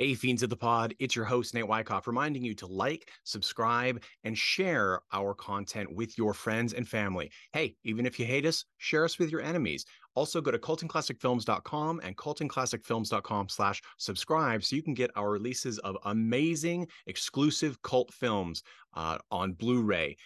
Hey, Fiends of the Pod, it's your host, Nate Wyckoff, reminding you to like, subscribe, and share our content with your friends and family. Hey, even if you hate us, share us with your enemies. Also, go to cultandclassicfilms.com and cultandclassicfilms.com slash subscribe so you can get our releases of amazing exclusive cult films uh, on Blu-ray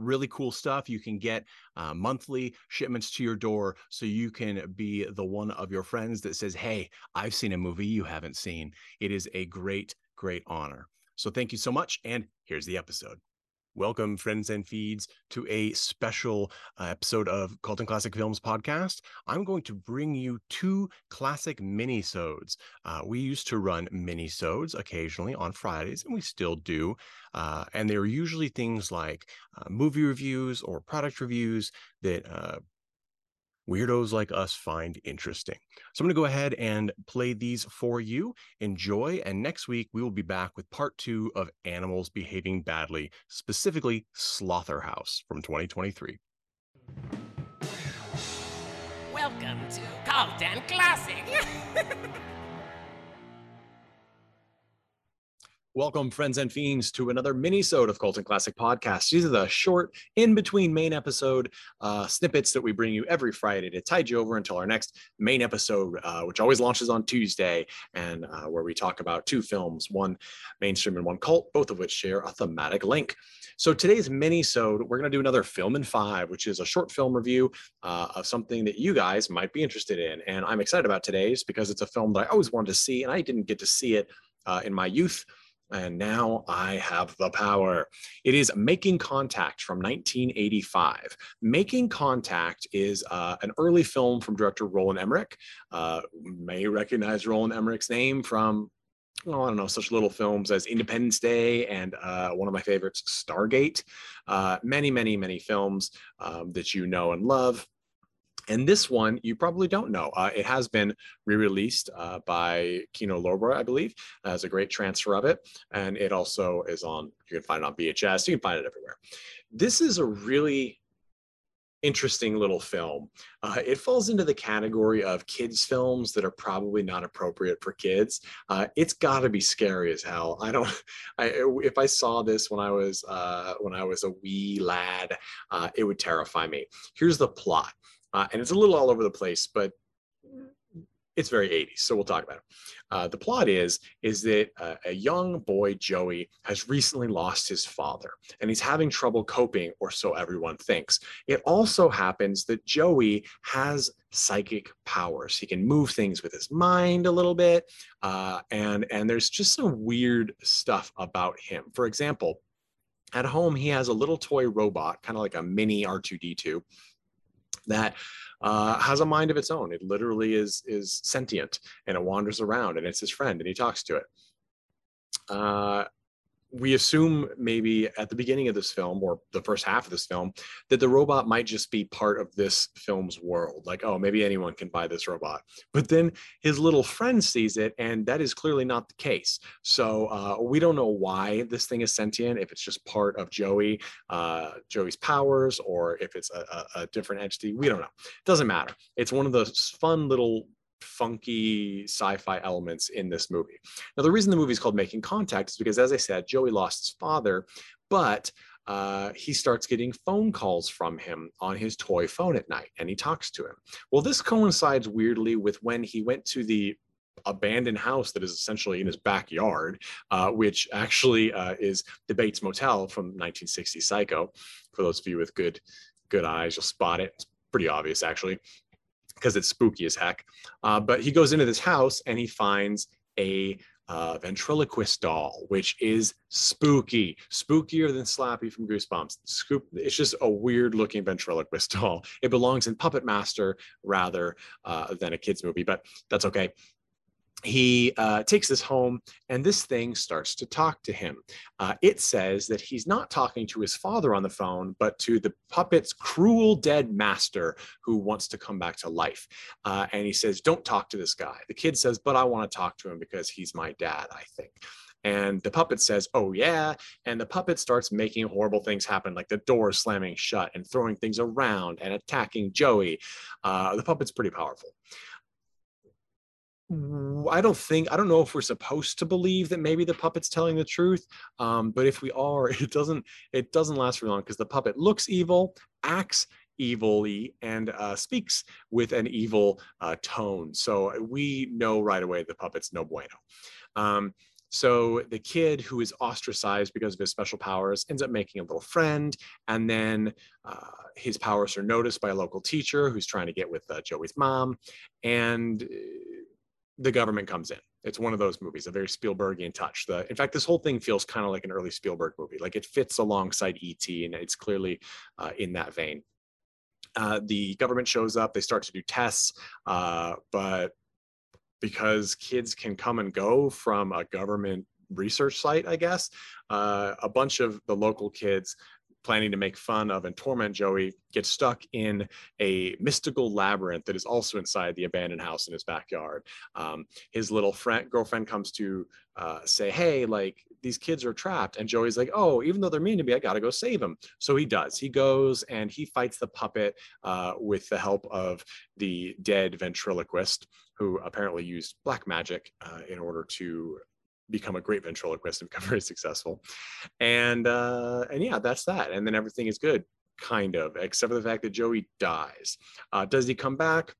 really cool stuff. You can get uh, monthly shipments to your door so you can be the one of your friends that says, Hey, I've seen a movie you haven't seen. It is a great, great honor. So thank you so much. And here's the episode. Welcome, friends and feeds, to a special uh, episode of Cult and Classic Films podcast. I'm going to bring you two classic mini-sodes. Uh, we used to run mini-sodes occasionally on Fridays, and we still do. Uh, and they're usually things like uh, movie reviews or product reviews that uh, weirdos like us find interesting. So I'm going to go ahead and play these for you. Enjoy. And next week, we will be back with part two of Animals Behaving Badly, specifically Slaughterhouse from 2023. Welcome to Cult and Classic. Welcome, friends and fiends, to another mini-sode of Cult and Classic Podcast. These are the short, in-between main episode uh, snippets that we bring you every Friday to tide you over until our next main episode, uh, which always launches on Tuesday, and uh, where we talk about two films, one mainstream and one cult, both of which share a thematic link. So today's mini-sode, we're going to do another Film in Five, which is a short film review uh, of something that you guys might be interested in. And I'm excited about today's because it's a film that I always wanted to see, and I didn't get to see it uh, in my youth and now I have the power. It is Making Contact from 1985. Making Contact is uh, an early film from director Roland Emmerich. Uh, may recognize Roland Emmerich's name from well, I don't know, such little films as Independence Day and uh, one of my favorites, Stargate. Uh, many, many, many films um, that you know and love. And this one you probably don't know. Uh, it has been re-released uh, by Kino Lorber, I believe, as a great transfer of it, and it also is on. You can find it on VHS. You can find it everywhere. This is a really interesting little film. Uh, it falls into the category of kids films that are probably not appropriate for kids. Uh, it's got to be scary as hell. I don't. I, if I saw this when I was uh, when I was a wee lad, uh, it would terrify me. Here's the plot uh, and it's a little all over the place, but it's very 80s, so we'll talk about it. Uh, the plot is is that uh, a young boy Joey has recently lost his father, and he's having trouble coping, or so everyone thinks. It also happens that Joey has psychic powers. He can move things with his mind a little bit, uh, and and there's just some weird stuff about him. For example, at home he has a little toy robot, kind of like a mini R2D2 that uh, has a mind of its own. It literally is is sentient and it wanders around and it's his friend and he talks to it. Uh, we assume maybe at the beginning of this film or the first half of this film that the robot might just be part of this film's world. Like oh maybe anyone can buy this robot. But then his little friend sees it and that is clearly not the case. So uh, we don't know why this thing is sentient if it's just part of joey uh, joey's powers or if it's a, a, a different entity. We don't know. It doesn't matter. It's one of those fun little funky sci-fi elements in this movie. Now, the reason the movie is called Making Contact is because, as I said, Joey lost his father, but uh, he starts getting phone calls from him on his toy phone at night, and he talks to him. Well, this coincides weirdly with when he went to the abandoned house that is essentially in his backyard, uh, which actually uh, is the Bates Motel from 1960 Psycho. For those of you with good good eyes, you'll spot it. It's pretty obvious, actually because it's spooky as heck. Uh, but he goes into this house and he finds a uh, ventriloquist doll, which is spooky, spookier than Slappy from Goosebumps. Scoop, it's just a weird looking ventriloquist doll. It belongs in Puppet Master rather uh, than a kids movie, but that's okay he uh, takes this home and this thing starts to talk to him. Uh, it says that he's not talking to his father on the phone, but to the puppet's cruel dead master who wants to come back to life. Uh, and he says, Don't talk to this guy. The kid says, But I want to talk to him because he's my dad, I think. And the puppet says, Oh, yeah. And the puppet starts making horrible things happen, like the door slamming shut and throwing things around and attacking Joey. Uh, the puppet's pretty powerful I don't think I don't know if we're supposed to believe that maybe the puppet's telling the truth, um, but if we are, it doesn't it doesn't last very long because the puppet looks evil, acts evilly, and uh, speaks with an evil uh, tone. So we know right away the puppet's no bueno. Um, so the kid who is ostracized because of his special powers ends up making a little friend, and then uh, his powers are noticed by a local teacher who's trying to get with uh, Joey's mom, and uh, the government comes in. It's one of those movies, a very Spielbergian touch. The, in fact, this whole thing feels kind of like an early Spielberg movie. Like it fits alongside ET, and it's clearly uh, in that vein. Uh, the government shows up. They start to do tests, uh, but because kids can come and go from a government research site, I guess. Uh, a bunch of the local kids planning to make fun of and torment Joey gets stuck in a mystical labyrinth that is also inside the abandoned house in his backyard. Um, his little friend girlfriend comes to uh, say, "Hey, like these kids are trapped," and Joey's like, "Oh, even though they're mean to me, I gotta go save them." So he does. He goes and he fights the puppet uh, with the help of the dead ventriloquist who apparently used black magic uh, in order to become a great ventriloquist and become very successful. And uh, and yeah, that's that. And then everything is good, kind of, except for the fact that Joey dies. Uh, does he come back?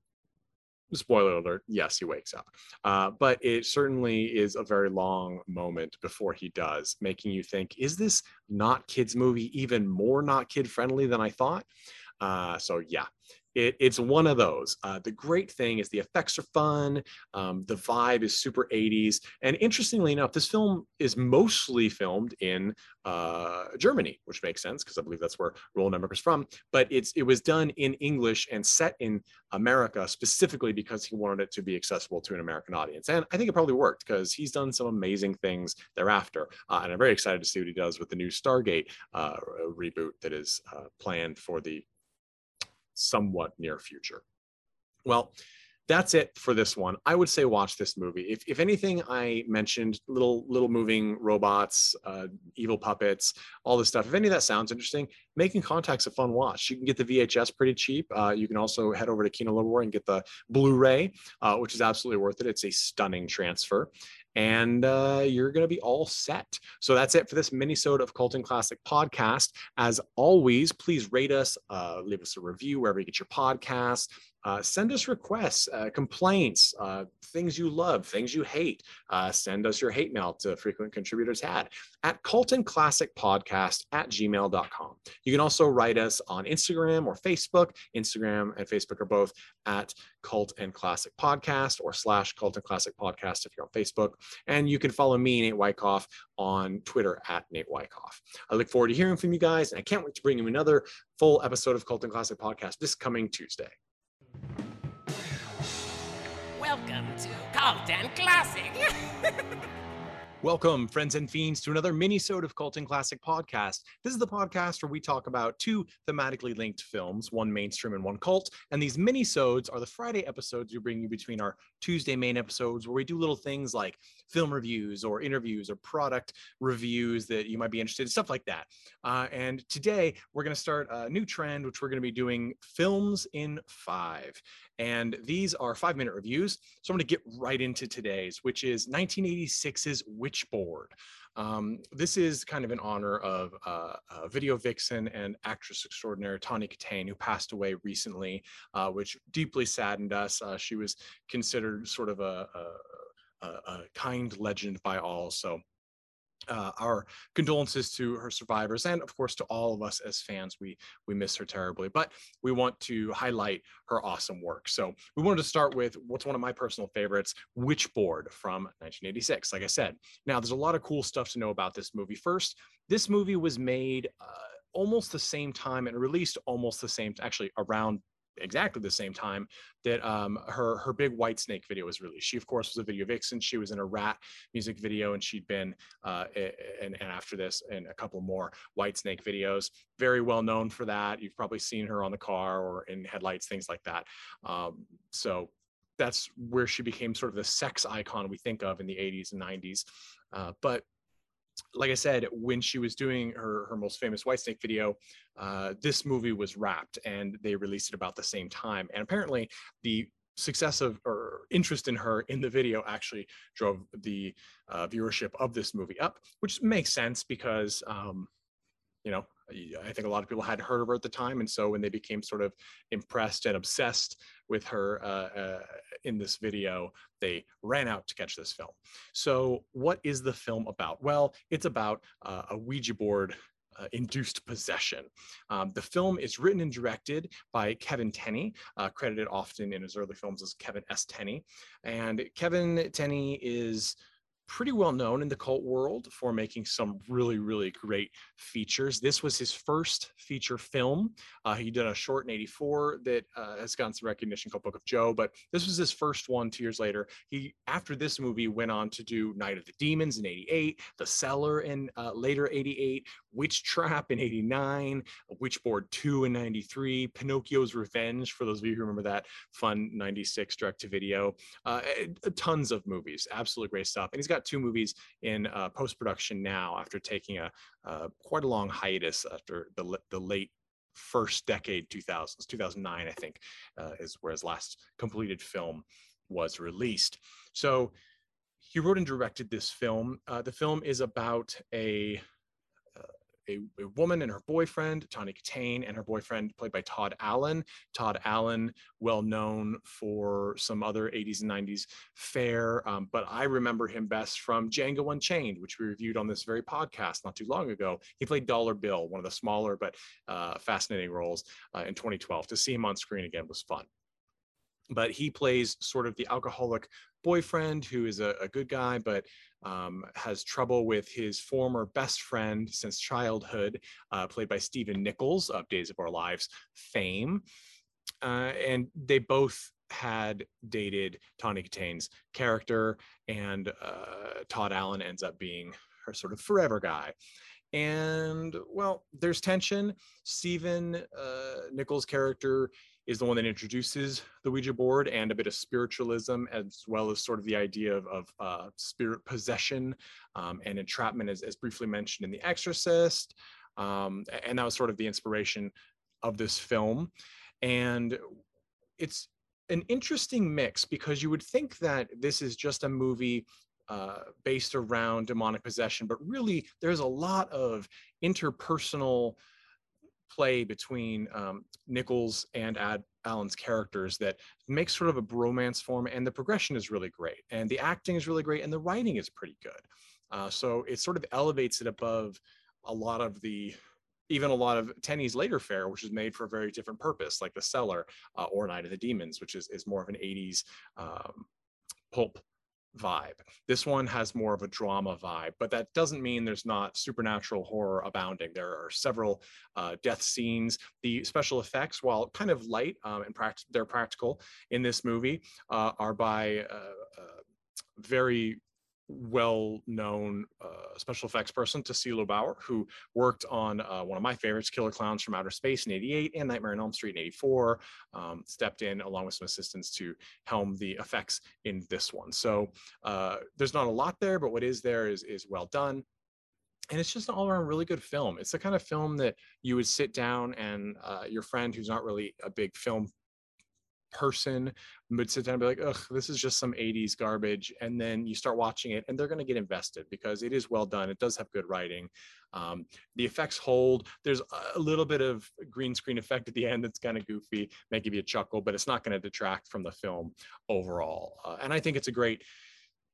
Spoiler alert, yes, he wakes up. Uh, but it certainly is a very long moment before he does, making you think, is this not kids' movie even more not kid friendly than I thought? Uh, so yeah, it, it's one of those. Uh, the great thing is the effects are fun. Um, the vibe is super 80s. And interestingly enough, this film is mostly filmed in uh, Germany, which makes sense because I believe that's where Roland Emmerich is from. But it's it was done in English and set in America specifically because he wanted it to be accessible to an American audience. And I think it probably worked because he's done some amazing things thereafter. Uh, and I'm very excited to see what he does with the new Stargate uh, reboot that is uh, planned for the somewhat near future. Well, that's it for this one. I would say watch this movie. If, if anything, I mentioned little little moving robots, uh, evil puppets, all this stuff. If any of that sounds interesting, Making Contact's a fun watch. You can get the VHS pretty cheap. Uh, you can also head over to Kino Lorber and get the Blu-ray, uh, which is absolutely worth it. It's a stunning transfer and uh, you're going to be all set. So that's it for this mini-sode of Cult and Classic podcast. As always, please rate us, uh, leave us a review wherever you get your podcasts. Uh, send us requests, uh, complaints, uh, things you love, things you hate. Uh, send us your hate mail to frequent contributors had at Cult and Classic Podcast at gmail.com. You can also write us on Instagram or Facebook. Instagram and Facebook are both at Cult and Classic Podcast or slash Cult and Classic Podcast if you're on Facebook. And you can follow me, Nate Wyckoff, on Twitter at Nate Wyckoff. I look forward to hearing from you guys, and I can't wait to bring you another full episode of Cult and Classic Podcast this coming Tuesday. Welcome to Cult and Classic. Welcome, friends and fiends, to another mini-sode of Cult and Classic Podcast. This is the podcast where we talk about two thematically linked films, one mainstream and one cult. And these mini-sodes are the Friday episodes we bring you between our Tuesday main episodes, where we do little things like film reviews or interviews or product reviews that you might be interested in, stuff like that. Uh, and today we're going to start a new trend, which we're going to be doing films in five. And these are five minute reviews. So I'm going to get right into today's, which is 1986's Witchboard. Um, this is kind of in honor of uh, uh, video vixen and actress extraordinaire Tawny Kitaen, who passed away recently, uh, which deeply saddened us. Uh, she was considered sort of a, a, a kind legend by all. So uh, our condolences to her survivors and of course to all of us as fans. We we miss her terribly but we want to highlight her awesome work. So we wanted to start with what's one of my personal favorites witchboard from 1986 like i said. Now there's a lot of cool stuff to know about this movie. First this movie was made uh, almost the same time and released almost the same actually around exactly the same time that um, her her big Whitesnake video was released. She of course was a video vixen. She was in a Ratt music video, and she'd been uh, and, and after this and a couple more Whitesnake videos. Very well known for that. You've probably seen her on the car or in headlights, things like that. Um, so that's where she became sort of the sex icon we think of in the 80s and 90s. Uh, but like I said, when she was doing her her most famous Whitesnake video, uh, this movie was wrapped and they released it about the same time. And apparently, the success of or interest in her in the video actually drove the uh, viewership of this movie up, which makes sense because um, you know I think a lot of people hadn't heard of her at the time, and so when they became sort of impressed and obsessed with her uh, uh, in this video, they ran out to catch this film. So, what is the film about? Well, it's about uh, a Ouija board uh, induced possession. Um, the film is written and directed by Kevin Tenney, uh, credited often in his early films as Kevin S. Tenney. And Kevin Tenney is pretty well known in the cult world for making some really, really great features. This was his first feature film. Uh, he did a short in 84 that uh, has gotten some recognition called Book of Joe, but this was his first one two years later. He, after this movie, went on to do Night of the Demons in 88, The Cellar in uh, later 88, Witch Trap in 89, Witchboard 2 in 93, Pinocchio's Revenge, for those of you who remember that fun 96 direct to video. Uh, eh, tons of movies, absolutely great stuff. And he's got got two movies in uh, post production now after taking a uh, quite a long hiatus after the the late first decade 2000s 2009 i think uh, is where his last completed film was released so he wrote and directed this film uh, the film is about a a, a, woman and her boyfriend, Tawny Kitaen, and her boyfriend, played by Todd Allen. Todd Allen, well known for some other 80s and 90s fare, um, but I remember him best from Django Unchained, which we reviewed on this very podcast not too long ago. He played Dollar Bill, one of the smaller but uh, fascinating roles uh, in 2012. To see him on screen again was fun but he plays sort of the alcoholic boyfriend who is a, a good guy, but um, has trouble with his former best friend since childhood, uh, played by Stephen Nichols of Days of Our Lives fame. Uh, and they both had dated Tawny Kitaen's character, and uh, Todd Allen ends up being her sort of forever guy. And well, there's tension. Stephen uh, Nichols' character is the one that introduces the Ouija board and a bit of spiritualism, as well as sort of the idea of, of uh, spirit possession um, and entrapment, as, as, briefly mentioned in The Exorcist. Um, and that was sort of the inspiration of this film. And it's an interesting mix because you would think that this is just a movie uh, based around demonic possession, but really there's a lot of interpersonal play between um, Nichols and Todd Allen's characters that makes sort of a bromance form, and the progression is really great, and the acting is really great, and the writing is pretty good. Uh, so it sort of elevates it above a lot of the even a lot of Tenney's later fare, which is made for a very different purpose, like The Cellar uh, or Night of the Demons, which is, is more of an 80s um, pulp vibe. This one has more of a drama vibe, but that doesn't mean there's not supernatural horror abounding. There are several uh, death scenes. The special effects, while kind of light um, and pract- they're practical in this movie, uh, are by uh, uh very well-known uh, special effects person, Tassilo Bauer, who worked on uh, one of my favorites, Killer Klowns from Outer Space in 88 and Nightmare on Elm Street in 84, um, stepped in along with some assistants to helm the effects in this one. So uh, there's not a lot there, but what is there is, is well done. And it's just an all around really good film. It's the kind of film that you would sit down and uh, your friend who's not really a big film person would sit down and be like, ugh, this is just some 80s garbage. And then you start watching it and they're going to get invested because it is well done. It does have good writing. Um, the effects hold. There's a little bit of green screen effect at the end that's kind of goofy, may give you a chuckle, but it's not going to detract from the film overall. Uh, and I think it's a great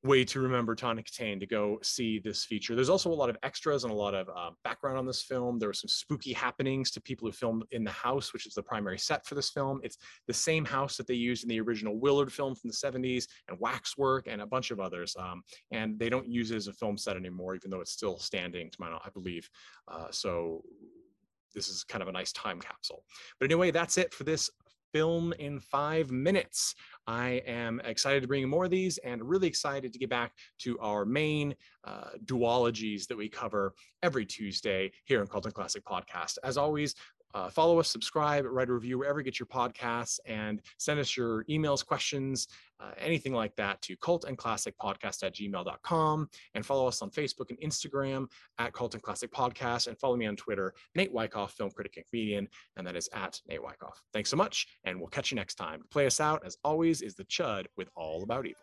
way to remember Tawny Kitaen to go see this feature. There's also a lot of extras and a lot of uh, background on this film. There were some spooky happenings to people who filmed in the house, which is the primary set for this film. It's the same house that they used in the original Willard film from the 70s and Waxwork and a bunch of others. Um, and they don't use it as a film set anymore, even though it's still standing, to my knowledge, I believe. Uh, so this is kind of a nice time capsule. But anyway, that's it for this film in five minutes. I am excited to bring you more of these and really excited to get back to our main uh, duologies that we cover every Tuesday here in Cult and Classic Podcast. As always, uh, follow us, subscribe, write a review wherever you get your podcasts, and send us your emails, questions, uh, anything like that to cult and at gmail.com. And follow us on Facebook and Instagram at Cult and Classic Podcast. And follow me on Twitter, Nate Wyckoff, film critic and comedian. And that is at Nate Wyckoff. Thanks so much. And we'll catch you next time. Play us out, as always, is the Chud with All About Evil.